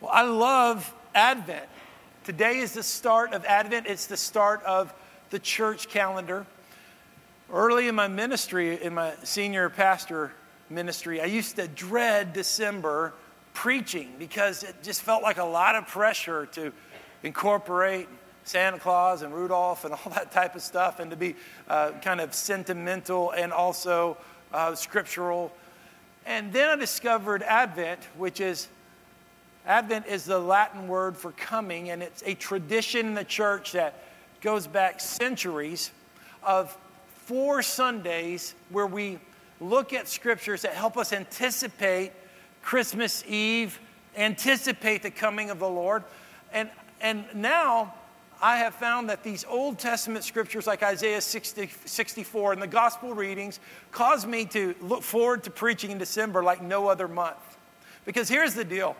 Well, I love Advent. Today is the start of Advent, it's the start of the church calendar. Early in my ministry, in my senior pastor ministry, I used to dread December preaching because it just felt like a lot of pressure to incorporate Santa Claus and Rudolph and all that type of stuff and to be uh, kind of sentimental and also uh, scriptural. And then I discovered Advent, which is Advent is the Latin word for coming, and it's a tradition in the church that goes back centuries of four Sundays where we look at scriptures that help us anticipate Christmas Eve, anticipate the coming of the Lord. And, and now I have found that these Old Testament scriptures like Isaiah 60, 64 and the gospel readings cause me to look forward to preaching in December like no other month. Because here's the deal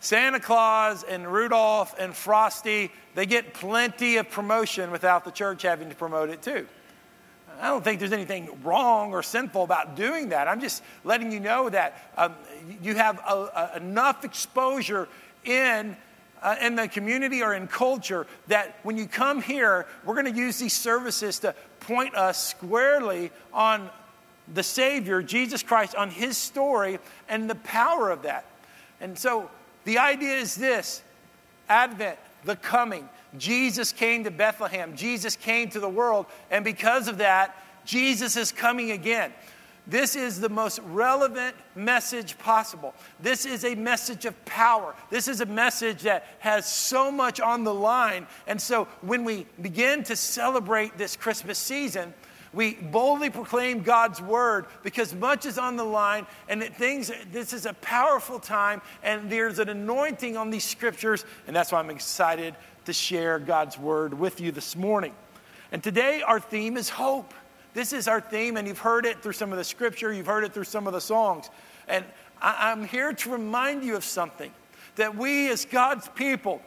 Santa Claus and Rudolph and Frosty, they get plenty of promotion without the church having to promote it too. I don't think there's anything wrong or sinful about doing that. I'm just letting you know that um, you have a, a, enough exposure in uh, in the community or in culture that when you come here, we're going to use these services to point us squarely on the Savior, Jesus Christ, on His story and the power of that. And so the idea is this Advent, the coming. Jesus came to Bethlehem, Jesus came to the world, and because of that, Jesus is coming again. This is the most relevant message possible. This is a message of power. This is a message that has so much on the line. And so when we begin to celebrate this Christmas season, we boldly proclaim God's word because much is on the line and things this is a powerful time and there's an anointing on these scriptures and that's why I'm excited to share God's word with you this morning. And today our theme is hope. This is our theme, and you've heard it through some of the scripture, you've heard it through some of the songs. And I, am here to remind you of something that we, as God's people,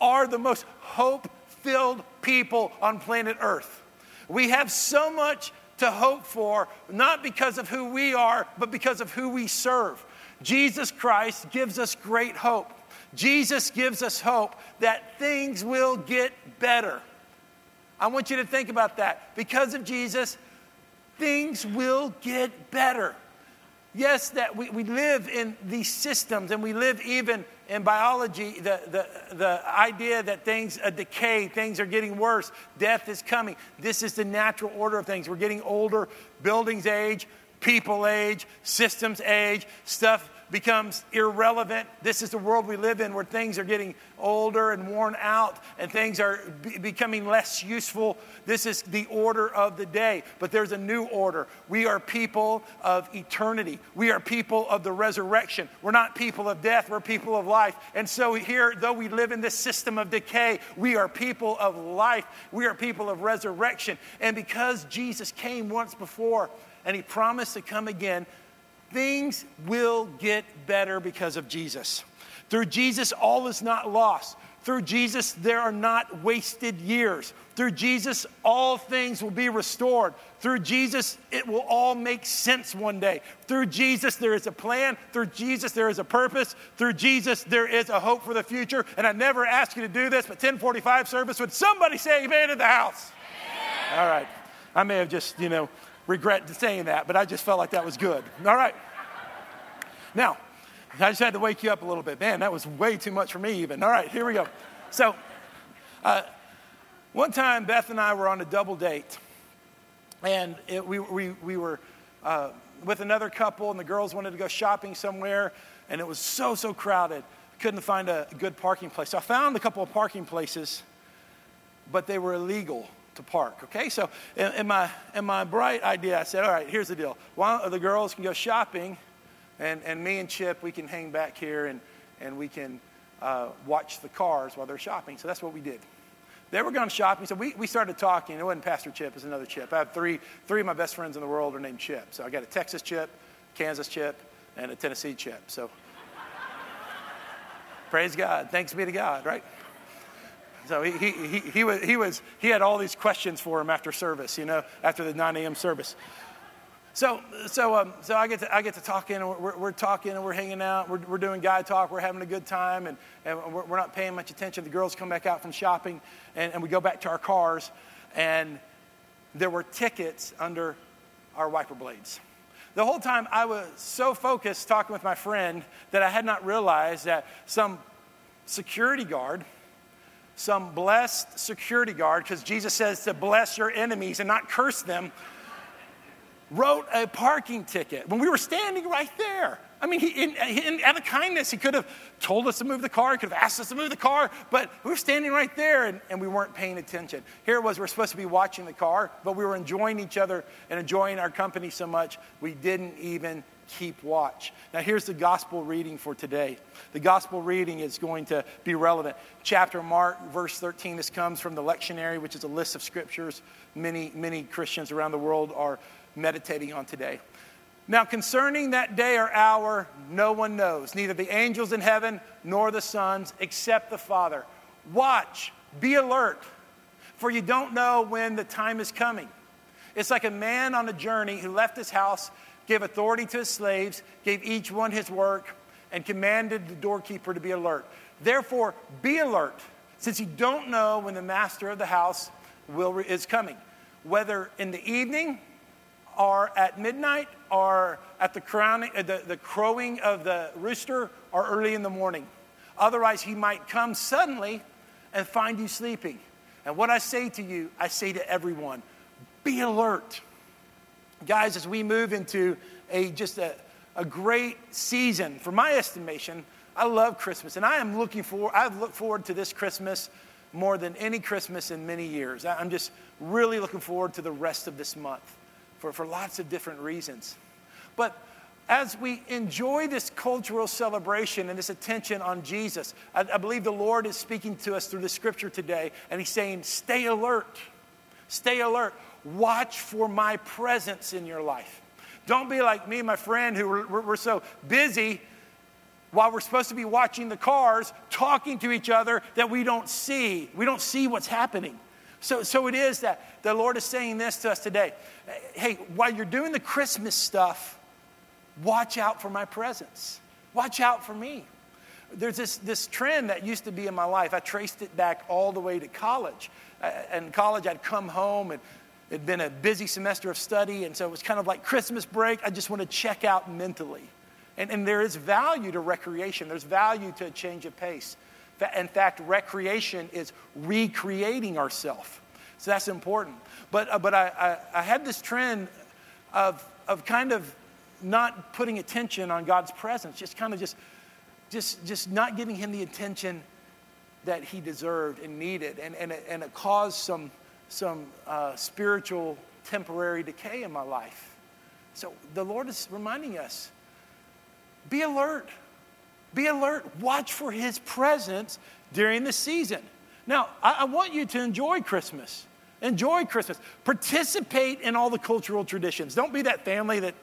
are the most hope filled people on planet Earth. We have so much to hope for, not because of who we are, but because of who we serve. Jesus Christ gives us great hope. Jesus gives us hope that things will get better. I want you to think about that. Because of Jesus, things will get better. Yes, that we, we live in these systems and we live even in biology, the, the, the idea that things uh, decay, things are getting worse, death is coming. This is the natural order of things. We're getting older, buildings age, people age, systems age, stuff becomes irrelevant. This is the world we live in where things are getting older and worn out and things are be- becoming less useful. This is the order of the day. But there's a new order. We are people of eternity, we are people of the resurrection. We're not people of death, we're people of life. And so, here, though we live in this system of decay, we are people of life, we are people of resurrection. And because Jesus came once before, and he promised to come again things will get better because of Jesus. Through Jesus, all is not lost. Through Jesus, there are not wasted years. Through Jesus, all things will be restored. Through Jesus, it will all make sense one day. Through Jesus, there is a plan. Through Jesus, there is a purpose. Through Jesus, there is a hope for the future. And I never ask you to do this, but 1045 service, would somebody say amen in the house? Amen. All right. I may have just, you know, regret saying that, but I just felt like that was good. All right. Now, I just had to wake you up a little bit. Man, that was way too much for me, even. All right, here we go. So, uh, one time, Beth and I were on a double date, and it, we, we, we were uh, with another couple, and the girls wanted to go shopping somewhere, and it was so, so crowded. Couldn't find a good parking place. So I found a couple of parking places, but they were illegal to park. Okay, so in, in, my in my bright idea, I said, all right, here's the deal. One of the girls can go shopping, and and me and Chip, we can hang back here and and we can uh, watch the cars while they're shopping. So that's what we did. They were going shopping, so we, we started talking. It wasn't Pastor Chip, it was another Chip. I have three three of my best friends in the world are named Chip. So I got a Texas Chip, Kansas Chip, and a Tennessee Chip. So praise God. Thanks be to God, right? So he, he, he, he, was, he, was, he had all these questions for him after service, you know, after the 9 a.m. service. So, so, um, so I get to, I get to talking, and we're, we're talking, and we're hanging out. We're, we're doing guy talk. We're having a good time, and, and we're, we're not paying much attention. The girls come back out from shopping, and, and we go back to our cars, and there were tickets under our wiper blades. The whole time I was so focused talking with my friend that I had not realized that some security guard, some blessed security guard, because Jesus says to bless your enemies and not curse them, wrote a parking ticket when we were standing right there. I mean, he, in, in, out of kindness, he could have told us to move the car, he could have asked us to move the car, but we were standing right there and, and we weren't paying attention. Here it was, we're supposed to be watching the car, but we were enjoying each other and enjoying our company so much, we didn't even keep watch. Now, here's the gospel reading for today. The gospel reading is going to be relevant. Chapter Mark, verse 13. This comes from the lectionary, which is a list of scriptures many, many Christians around the world are meditating on today. Now, concerning that day or hour, no one knows, neither the angels in heaven nor the sons, except the Father. Watch, be alert, for you don't know when the time is coming. It's like a man on a journey who left his house, gave authority to his slaves, gave each one his work, and commanded the doorkeeper to be alert. Therefore, be alert, since you don't know when the master of the house will, is coming, whether in the evening or at midnight or at the, crowning, uh, the, the crowing of the rooster or early in the morning. Otherwise, he might come suddenly and find you sleeping. And what I say to you, I say to everyone be alert. Guys, as we move into a just a, a great season, for my estimation, I love Christmas. And I am looking for, I've looked forward to this Christmas more than any Christmas in many years. I'm just really looking forward to the rest of this month for, for lots of different reasons. But as we enjoy this cultural celebration and this attention on Jesus, I, I, believe the Lord is speaking to us through the scripture today, and He's saying, Stay alert. Stay alert. Watch for my presence in your life. Don't be like me my friend who were, so busy while we're supposed to be watching the cars, talking to each other that we don't see. We don't see what's happening. So, so it is that the Lord is saying this to us today. Hey, while you're doing the Christmas stuff, watch out for my presence. Watch out for me. There's this, this trend that used to be in my life. I traced it back all the way to college. Uh, in college, I'd come home and it'd been a busy semester of study, and so it was kind of like Christmas break. I just want to check out mentally. And, and there is value to recreation, there's value to a change of pace. In fact, recreation is recreating ourselves. So that's important. But, uh, but I, I, I had this trend of, of kind of not putting attention on God's presence, just kind of just, just, just not giving him the attention that he deserved and needed. And, and, it, and it caused some, some uh, spiritual temporary decay in my life. So the Lord is reminding us be alert. Be alert. Watch for his presence during the season. Now, I, I want you to enjoy Christmas. Enjoy Christmas. Participate in all the cultural traditions. Don't be that family that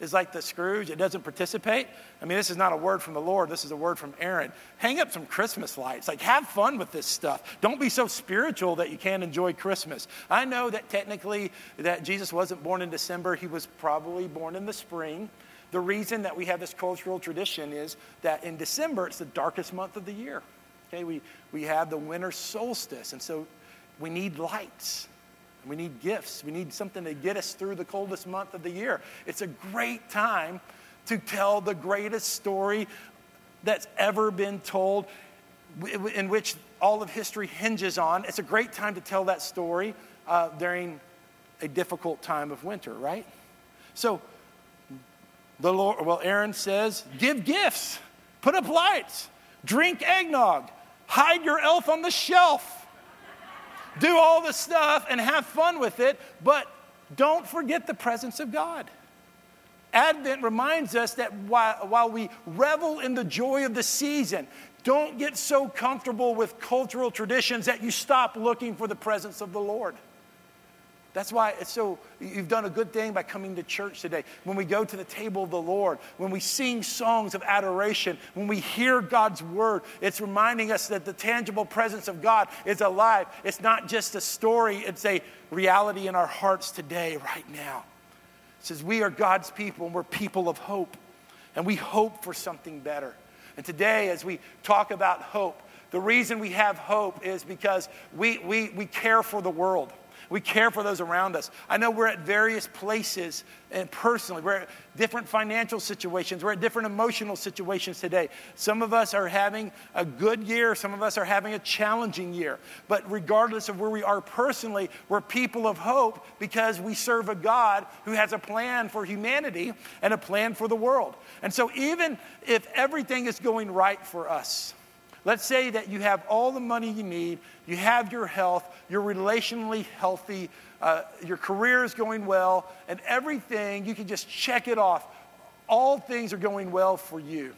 is like the Scrooge, it doesn't participate. I mean, this is not a word from the Lord, this is a word from Aaron. Hang up some Christmas lights. Like, have fun with this stuff. Don't be so spiritual that you can't enjoy Christmas. I know that technically that Jesus wasn't born in December, he was probably born in the spring. The reason that we have this cultural tradition is that in December, it's the darkest month of the year. Okay, we, we have the winter solstice, and so we need lights. We need gifts. We need something to get us through the coldest month of the year. It's a great time to tell the greatest story that's ever been told, in which all of history hinges on. It's a great time to tell that story uh, during a difficult time of winter, right? So, the Lord, well, Aaron says, give gifts, put up lights, drink eggnog, hide your elf on the shelf, do all the stuff and have fun with it, but don't forget the presence of God. Advent reminds us that while, while we revel in the joy of the season, don't get so comfortable with cultural traditions that you stop looking for the presence of the Lord. That's why it's so, you've done a good thing by coming to church today. When we go to the table of the Lord, when we sing songs of adoration, when we hear God's word, it's reminding us that the tangible presence of God is alive. It's not just a story, it's a reality in our hearts today, right now. It says, We are God's people and we're people of hope. And we hope for something better. And today, as we talk about hope, the reason we have hope is because we, we, we care for the world. We care for those around us. I know we're at various places and personally, we're at different financial situations, we're at different emotional situations today. Some of us are having a good year, some of us are having a challenging year. But regardless of where we are personally, we're people of hope because we serve a God who has a plan for humanity and a plan for the world. And so, even if everything is going right for us, Let's say that you have all the money you need, you have your health, you're relationally healthy, uh, your career is going well, and everything, you can just check it off. All things are going well for you.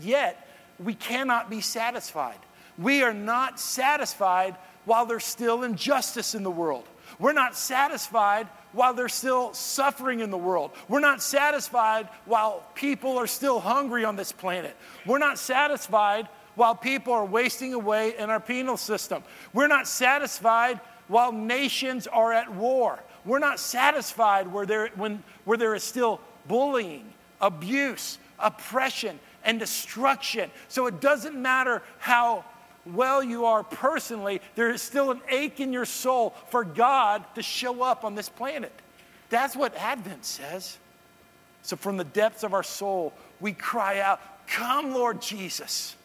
Yet, we cannot be satisfied. We are not satisfied while there's still injustice in the world. We're not satisfied while there's still suffering in the world. We're not satisfied while people are still hungry on this planet. We're not satisfied while people are wasting away in our penal system. We're not satisfied while nations are at war. We're not satisfied where there, when, where there is still bullying, abuse, oppression, and destruction. So it doesn't matter how well you are personally, there is still an ache in your soul for God to show up on this planet. That's what Advent says. So from the depths of our soul, we cry out, Come, Lord Jesus.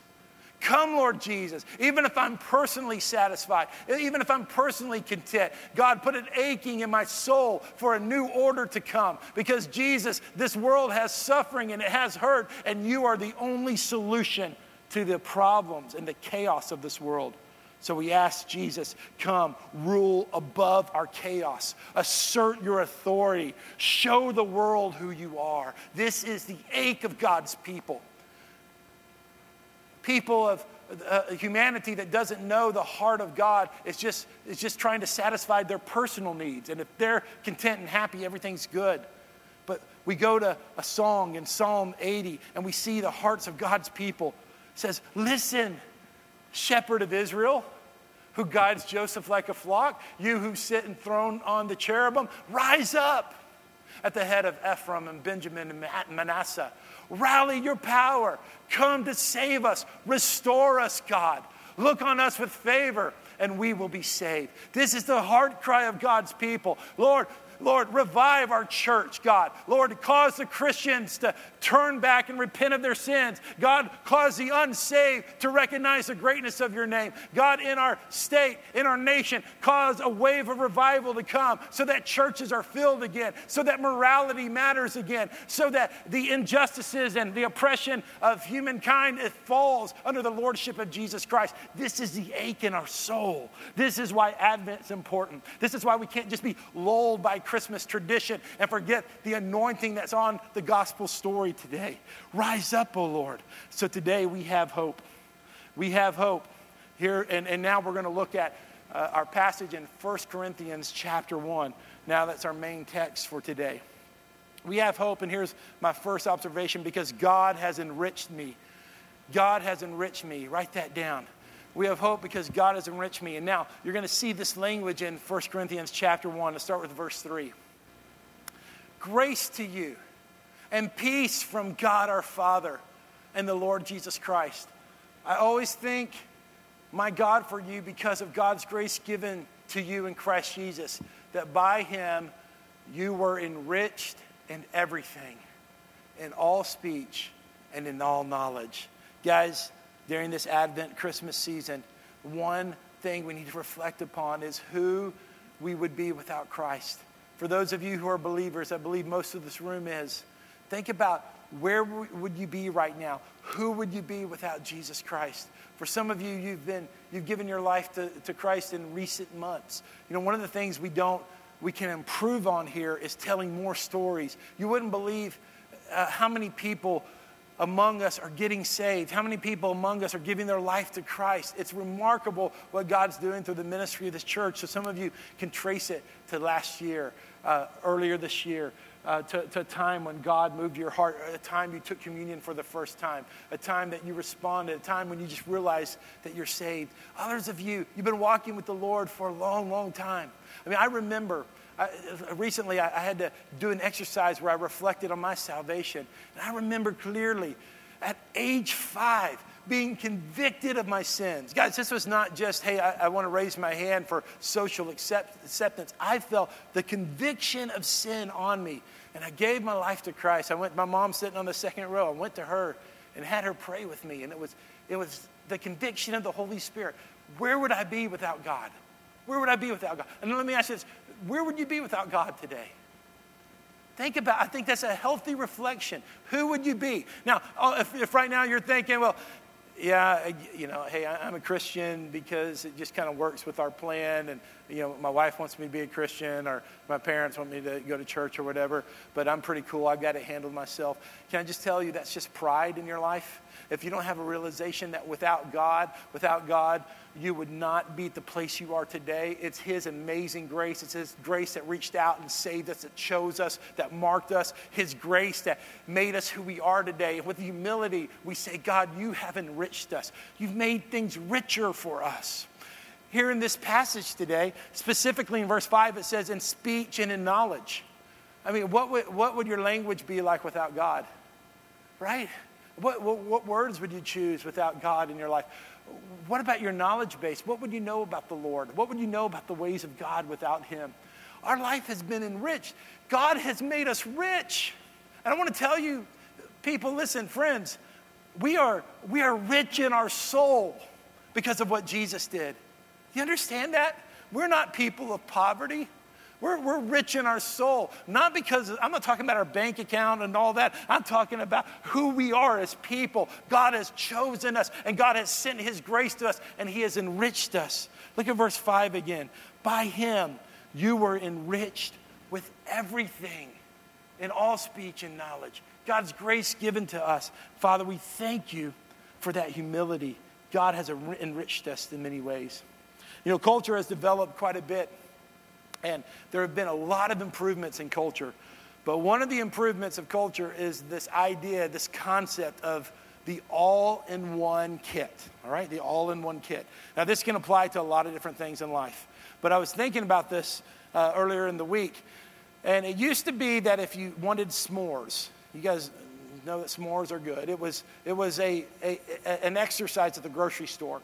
Come, Lord Jesus. Even if I'm personally satisfied, even if I'm personally content, God, put an aching in my soul for a new order to come. Because, Jesus, this world has suffering and it has hurt, and you are the only solution to the problems and the chaos of this world. So we ask Jesus, come, rule above our chaos, assert your authority, show the world who you are. This is the ache of God's people people of uh, humanity that doesn't know the heart of God is just, is just trying to satisfy their personal needs. And if they're content and happy, everything's good. But we go to a song in Psalm 80 and we see the hearts of God's people. It says, Listen, shepherd of Israel, who guides Joseph like a flock, you who sit enthroned on the cherubim, rise up at the head of Ephraim and Benjamin and Manasseh. Rally your power. Come to save us. Restore us, God. Look on us with favor, and we will be saved. This is the heart cry of God's people. Lord, Lord, revive our church, God. Lord, cause the Christians to turn back and repent of their sins. God, cause the unsaved to recognize the greatness of your name. God, in our state, in our nation, cause a wave of revival to come so that churches are filled again, so that morality matters again, so that the injustices and the oppression of humankind falls under the lordship of Jesus Christ. This is the ache in our soul. This is why Advent is important. This is why we can't just be lulled by Christmas tradition and forget the anointing that's on the gospel story today. Rise up, O Lord. So today we have hope. We have hope here, and, and now we're going to look at uh, our passage in 1 Corinthians chapter 1. Now that's our main text for today. We have hope, and here's my first observation because God has enriched me. God has enriched me. Write that down. We have hope because God has enriched me. And now you're going to see this language in 1 Corinthians chapter 1. Let's start with verse 3. Grace to you and peace from God our Father and the Lord Jesus Christ. I always think, my God, for you because of God's grace given to you in Christ Jesus, that by him you were enriched in everything, in all speech and in all knowledge. Guys, during this Advent Christmas season, one thing we need to reflect upon is who we would be without Christ. For those of you who are believers, I believe most of this room is, think about where would you be right now? Who would you be without Jesus Christ? For some of you, you've been you've given your life to, to Christ in recent months. You know, one of the things we don't we can improve on here is telling more stories. You wouldn't believe uh, how many people among us are getting saved? How many people among us are giving their life to Christ? It's remarkable what God's doing through the ministry of this church. So some of you can trace it to last year, uh, earlier this year. Uh, to, to, a time when God moved your heart, a time you took communion for the first time, a time that you responded, a time when you just realized that you're saved. Others of you, you've been walking with the Lord for a long, long time. I mean, I remember I, uh, recently, I, I had to do an exercise where I reflected on my salvation. And I remember clearly at age five, being convicted of my sins. Guys, this was not just, hey, I, I want to raise my hand for social accept, acceptance. I felt the conviction of sin on me. And I gave my life to Christ. I went, my mom sitting on the second row. I went to her and had her pray with me. And it was, it was the conviction of the Holy Spirit. Where would I be without God? Where would I be without God? And let me ask you this where would you be without God today? Think about, I think that's a healthy reflection. Who would you be? Now, oh, if, if right now you're thinking, well, yeah, you know, hey, I'm a Christian because it just kind of works with our plan. And, you know, my wife wants me to be a Christian or my parents want me to go to church or whatever, but I'm pretty cool. I've got it handled myself. Can I just tell you that's just pride in your life? If you don't have a realization that without God, without God, you would not be at the place you are today. It's His amazing grace. It's His grace that reached out and saved us, that chose us, that marked us. His grace that made us who we are today. And with humility, we say, God, you have enriched us. You've made things richer for us. Here in this passage today, specifically in verse 5, it says, in speech and in knowledge. I mean, what would, what would your language be like without God? Right? What, what, what words would you choose without God in your life? What about your knowledge base? What would you know about the Lord? What would you know about the ways of God without Him? Our life has been enriched. God has made us rich. And I want to tell you, people, listen, friends, we are, we are rich in our soul because of what Jesus did. You understand that? We're not people of poverty. We're, we're rich in our soul. Not because, I'm not talking about our bank account and all that. I'm talking about who we are as people. God has chosen us and God has sent His grace to us and He has enriched us. Look at verse 5 again. By Him, you were enriched with everything in all speech and knowledge. God's grace given to us. Father, we thank you for that humility. God has enriched us in many ways. You know, culture has developed quite a bit and there have been a lot of improvements in culture. But one of the improvements of culture is this idea, this concept of the all in one kit. All right, the all in one kit. Now, this can apply to a lot of different things in life. But I was thinking about this uh, earlier in the week. And it used to be that if you wanted s'mores, you guys know that s'mores are good. It was, it was a, a, a an exercise at the grocery store.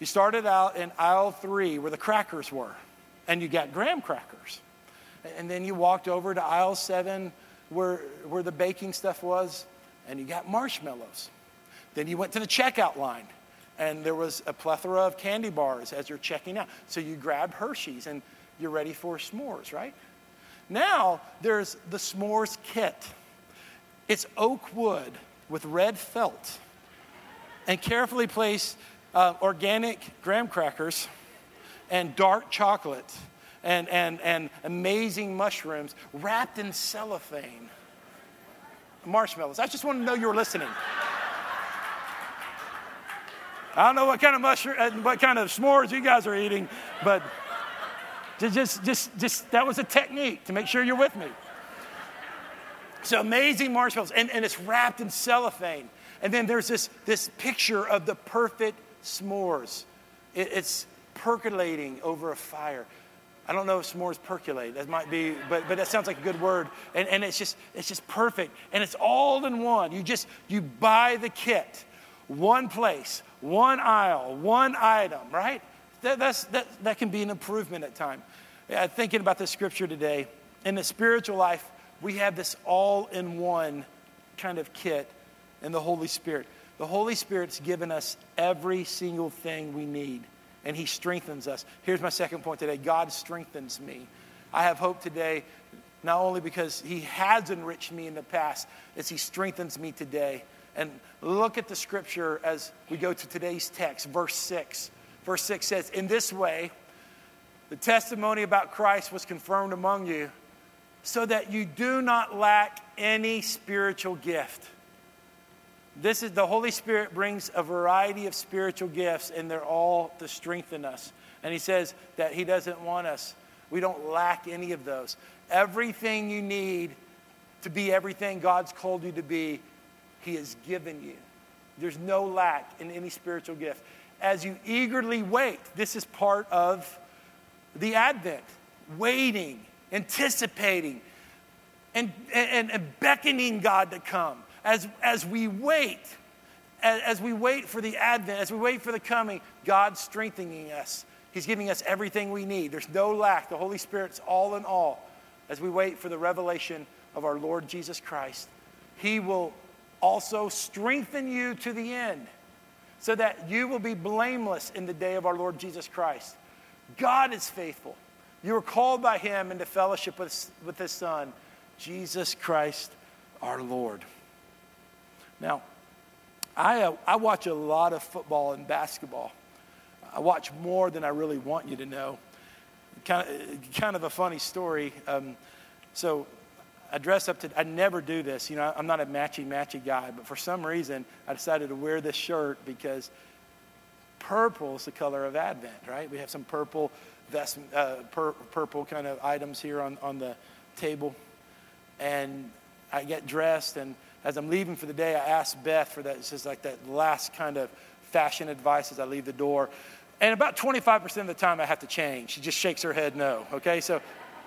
You started out in aisle three where the crackers were and you got graham crackers. And then you walked over to aisle seven where, where the baking stuff was, and you got marshmallows. Then you went to the checkout line, and there was a plethora of candy bars as you're checking out. So you grab Hershey's, and you're ready for s'mores, right? Now there's the s'mores kit. It's oak wood with red felt and carefully placed uh, organic graham crackers and dark chocolate and, and, and amazing mushrooms wrapped in cellophane. Marshmallows. I just want to know you were listening. I don't know what kind of mushroom, uh, what kind of s'mores you guys are eating, but just, just, just that was a technique to make sure you're with me. So amazing marshmallows, and, and it's wrapped in cellophane. And then there's this, this picture of the perfect s'mores. It, it's percolating over a fire. I don't know if s'mores percolate. That might be, but, but that sounds like a good word. And, and it's just it's just perfect. And it's all in one. You just you buy the kit, one place, one aisle, one item, right? That, that's, that, that can be an improvement at time. Yeah, thinking about the scripture today, in the spiritual life, we have this all in one kind of kit in the Holy Spirit. The Holy Spirit's given us every single thing we need and He strengthens us. Here's my second point today God strengthens me. I have hope today, not only because He has enriched me in the past, as He strengthens me today. And look at the scripture as we go to today's text, verse 6. Verse 6 says, In this way, the testimony about Christ was confirmed among you, so that you do not lack any spiritual gift. This is the Holy Spirit brings a variety of spiritual gifts, and they're all to strengthen us. And He says that He doesn't want us, we don't lack any of those. Everything you need to be everything God's called you to be, He has given you. There's no lack in any spiritual gift. As you eagerly wait, this is part of the Advent, waiting anticipating and, and, and beckoning God to come. As, as we wait, as, as we wait for the advent, as we wait for the coming, God's strengthening us. He's giving us everything we need. There's no lack. The Holy Spirit's all in all as we wait for the revelation of our Lord Jesus Christ. He will also strengthen you to the end so that you will be blameless in the day of our Lord Jesus Christ. God is faithful. You are called by Him into fellowship with, with His Son, Jesus Christ our Lord. Now, I, uh, I watch a lot of football and basketball. I watch more than I really want you to know. Kind of, kind of a funny story. Um, so I dress up to, I never do this. You know, I'm not a matchy matchy guy, but for some reason, I decided to wear this shirt because purple is the color of Advent, right? We have some purple vest, uh, pur- purple kind of items here on, on the table. And I get dressed, and as I'm leaving for the day, I ask Beth for that. Just like that last kind of fashion advice as I leave the door. And about 25% of the time, I have to change. She just shakes her head no. Okay, so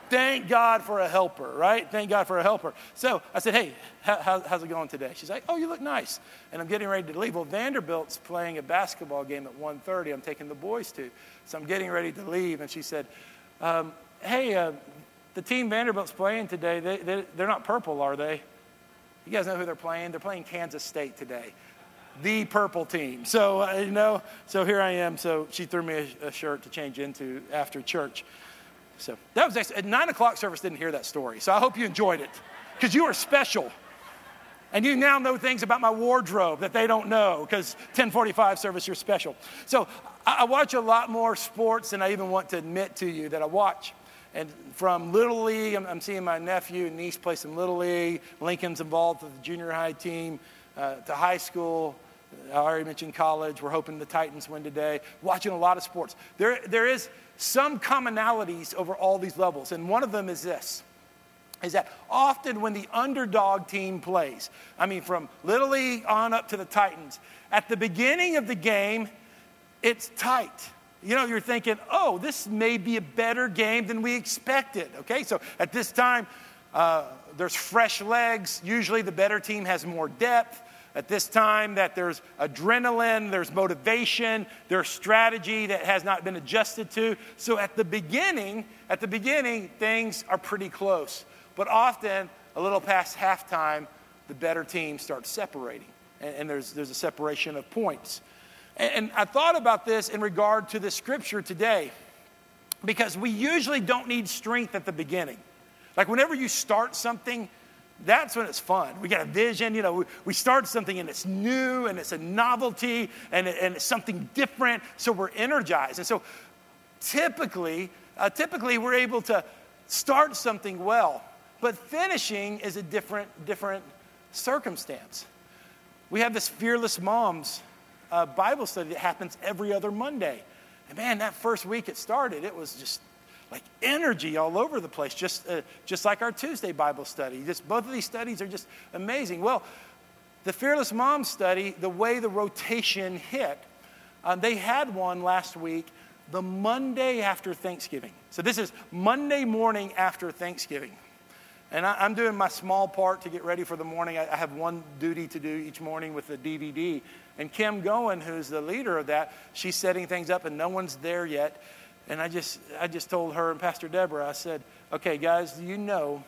thank God for a helper, right? Thank God for a helper. So I said, hey, how, how's it going today? She's like, oh, you look nice. And I'm getting ready to leave. Well, Vanderbilt's playing a basketball game at 1.30. I'm taking the boys to. So I'm getting ready to leave. And she said, um, hey, uh, the team Vanderbilt's playing today, they, they, they're not purple, are they? You guys know who they're playing? They're playing Kansas State today the purple team. So, uh, you know, so here I am. So she threw me a, a shirt to change into after church. So that was. At nine o'clock service didn't hear that story. So I hope you enjoyed it because you are special. And you now know things about my wardrobe that they don't know because 1045 service, you're special. So I, I watch a lot more sports than I even want to admit to you that I watch. And from Little League, I'm, I'm seeing my nephew and niece play some Little League. Lincoln's involved with the junior high team. Uh, to high school, I already mentioned college. We're hoping the Titans win today. Watching a lot of sports. There, there is some commonalities over all these levels, and one of them is this is that often when the underdog team plays, I mean, from Little League on up to the Titans, at the beginning of the game, it's tight. You know, you're thinking, oh, this may be a better game than we expected. Okay, so at this time, uh, there's fresh legs. Usually the better team has more depth at this time that there's adrenaline, there's motivation, there's strategy that has not been adjusted to. So at the beginning, at the beginning, things are pretty close. But often, a little past halftime, the better team starts separating. And, and there's, there's a separation of points. And, I thought about this in regard to the scripture today because we usually don't need strength at the beginning. Like whenever you start something, that's when it's fun. We got a vision, you know, we, we start something and it's new and it's a novelty and, and it's something different, so we're energized. And so typically, uh, typically we're able to start something well, but finishing is a different, different circumstance. We have this Fearless Moms Bible study that happens every other Monday. And man, that first week it started, it was just like energy all over the place, just, uh, just like our Tuesday Bible study. Just, both of these studies are just amazing. Well, the Fearless Mom study, the way the rotation hit, uh, they had one last week the Monday after Thanksgiving. So this is Monday morning after Thanksgiving. And I, am doing my small part to get ready for the morning. I, I, have one duty to do each morning with the DVD. And Kim Goen, who's the leader of that, she's setting things up, and no one's there yet. And I just, I just told her and Pastor Deborah, I said, okay, guys, do you know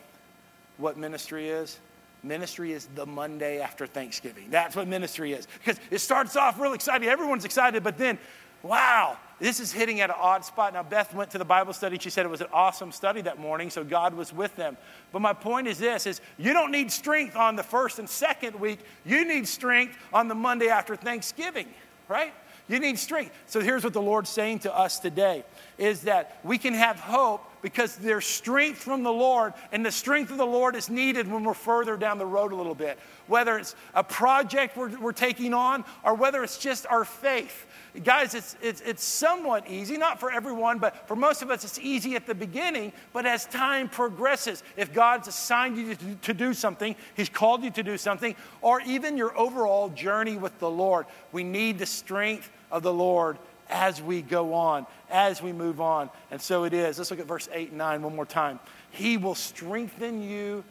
what ministry is? Ministry is the Monday after Thanksgiving. That's what ministry is. Because it starts off real exciting. Everyone's excited, but then, wow, this is hitting at an odd spot. Now, Beth went to the Bible study. She said it was an awesome study that morning, so God was with them. But my point is this is you don't need strength on the first and second week. You need strength on the Monday after Thanksgiving, right? You need strength. So here's what the Lord's saying to us today is that we can have hope because there's strength from the Lord, and the strength of the Lord is needed when we're further down the road a little bit. Whether it's a project we're, we're taking on or whether it's just our faith. Guys, it's, it's, it's somewhat easy, not for everyone, but for most of us, it's easy at the beginning. But as time progresses, if God's assigned you to, to do something, He's called you to do something, or even your overall journey with the Lord, we need the strength of the Lord as we go on, as we move on. And so it is. Let's look at verse 8 and 9 one more time. He will strengthen you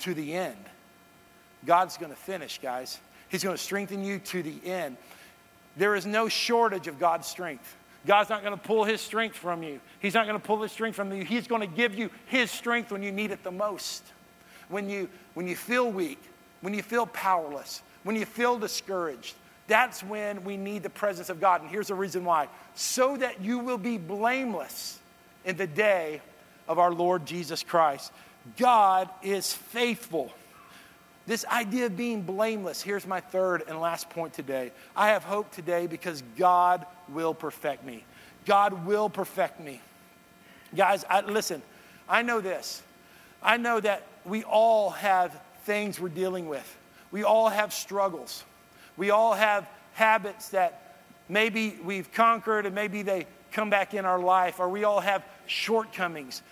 to the end. God's going to finish, guys. He's going to strengthen you to the end. There is no shortage of God's strength. God's not going to pull his strength from you. He's not going to pull his strength from you. He's going to give you his strength when you need it the most. When you, when you feel weak, when you feel powerless, when you feel discouraged, that's when we need the presence of God. And here's the reason why so that you will be blameless in the day of our Lord Jesus Christ. God is faithful. This idea of being blameless, here's my third and last point today. I have hope today because God will perfect me. God will perfect me. Guys, I, listen, I know this. I know that we all have things we're dealing with. We all have struggles. We all have habits that maybe we've conquered and maybe they come back in our life, or we all have shortcomings.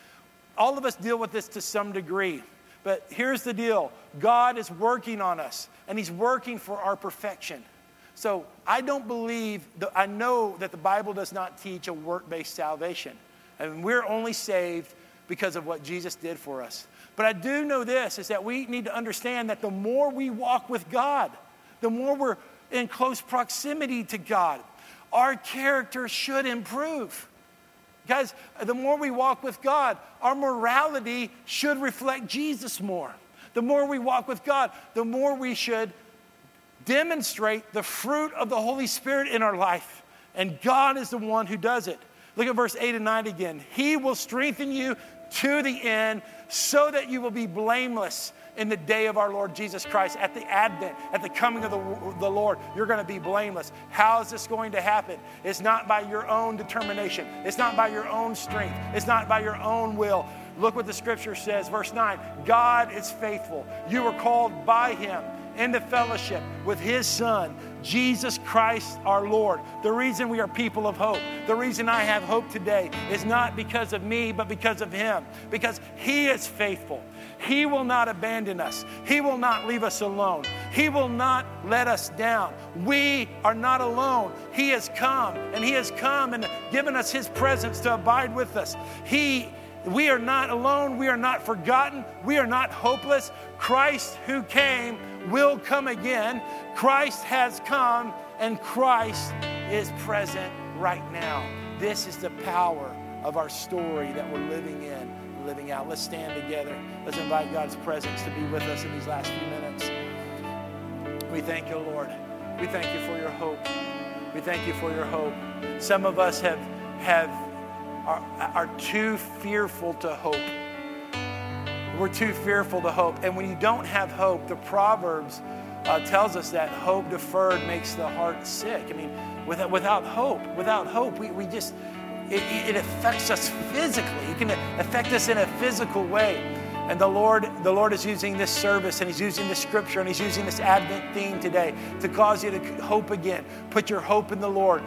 All of us deal with this to some degree. But here's the deal God is working on us, and He's working for our perfection. So I don't believe, I know that the Bible does not teach a work based salvation. I And we're only saved because of what Jesus did for us. But I do know this is that we need to understand that the more we walk with God, the more we're in close proximity to God, our character should improve. Guys, the more we walk with God, our morality should reflect Jesus more. The more we walk with God, the more we should demonstrate the fruit of the Holy Spirit in our life. And God is the one who does it. Look at verse 8 and 9 again. He will strengthen you to the end so that you will be blameless in the day of our Lord Jesus Christ, at the advent, at the coming of the, the Lord, you're going to be blameless. How is this going to happen? It's not by your own determination, it's not by your own strength, it's not by your own will. Look what the scripture says, verse 9 God is faithful. You were called by him into fellowship with His Son, Jesus Christ our Lord. The reason we are people of hope, the reason I have hope today is not because of me, but because of Him, because He is faithful. He will not abandon us. He will not leave us alone. He will not let us down. We are not alone. He has come, and He has come and given us His presence to abide with us. He we are not alone. We are not forgotten. We are not hopeless. Christ who came will come again. Christ has come, and Christ is present right now. This is the power of our story that we're living in, living out. Let's stand together. Let's invite God's presence to be with us in these last few minutes. We thank you, Lord. We thank you for your hope. We thank you for your hope. Some of us have, have are, are too fearful to hope we're too fearful to hope. And when you don't have hope, the Proverbs uh, tells us that hope deferred makes the heart sick. I mean, without, without hope, without hope, we, we just, it, it affects us physically. It can affect us in a physical way. And the Lord, the Lord is using this service and He's using this scripture and He's using this Advent theme today to cause you to hope again. Put your hope in the Lord.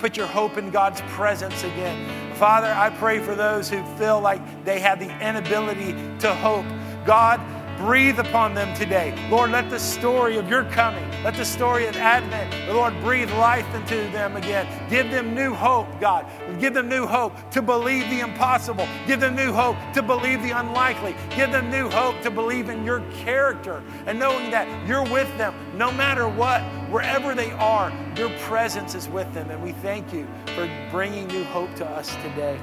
Put your hope in God's presence again. Father, I pray for those who feel like they have the inability to hope. God, breathe upon them today. Lord, let the story of your coming, let the story of Advent, the Lord, breathe life into them again. Give them new hope, God. Give them new hope to believe the impossible. Give them new hope to believe the unlikely. Give them new hope to believe in your character and knowing that you're with them no matter what, wherever they are, your presence is with them. And we thank you for bringing new hope to us today.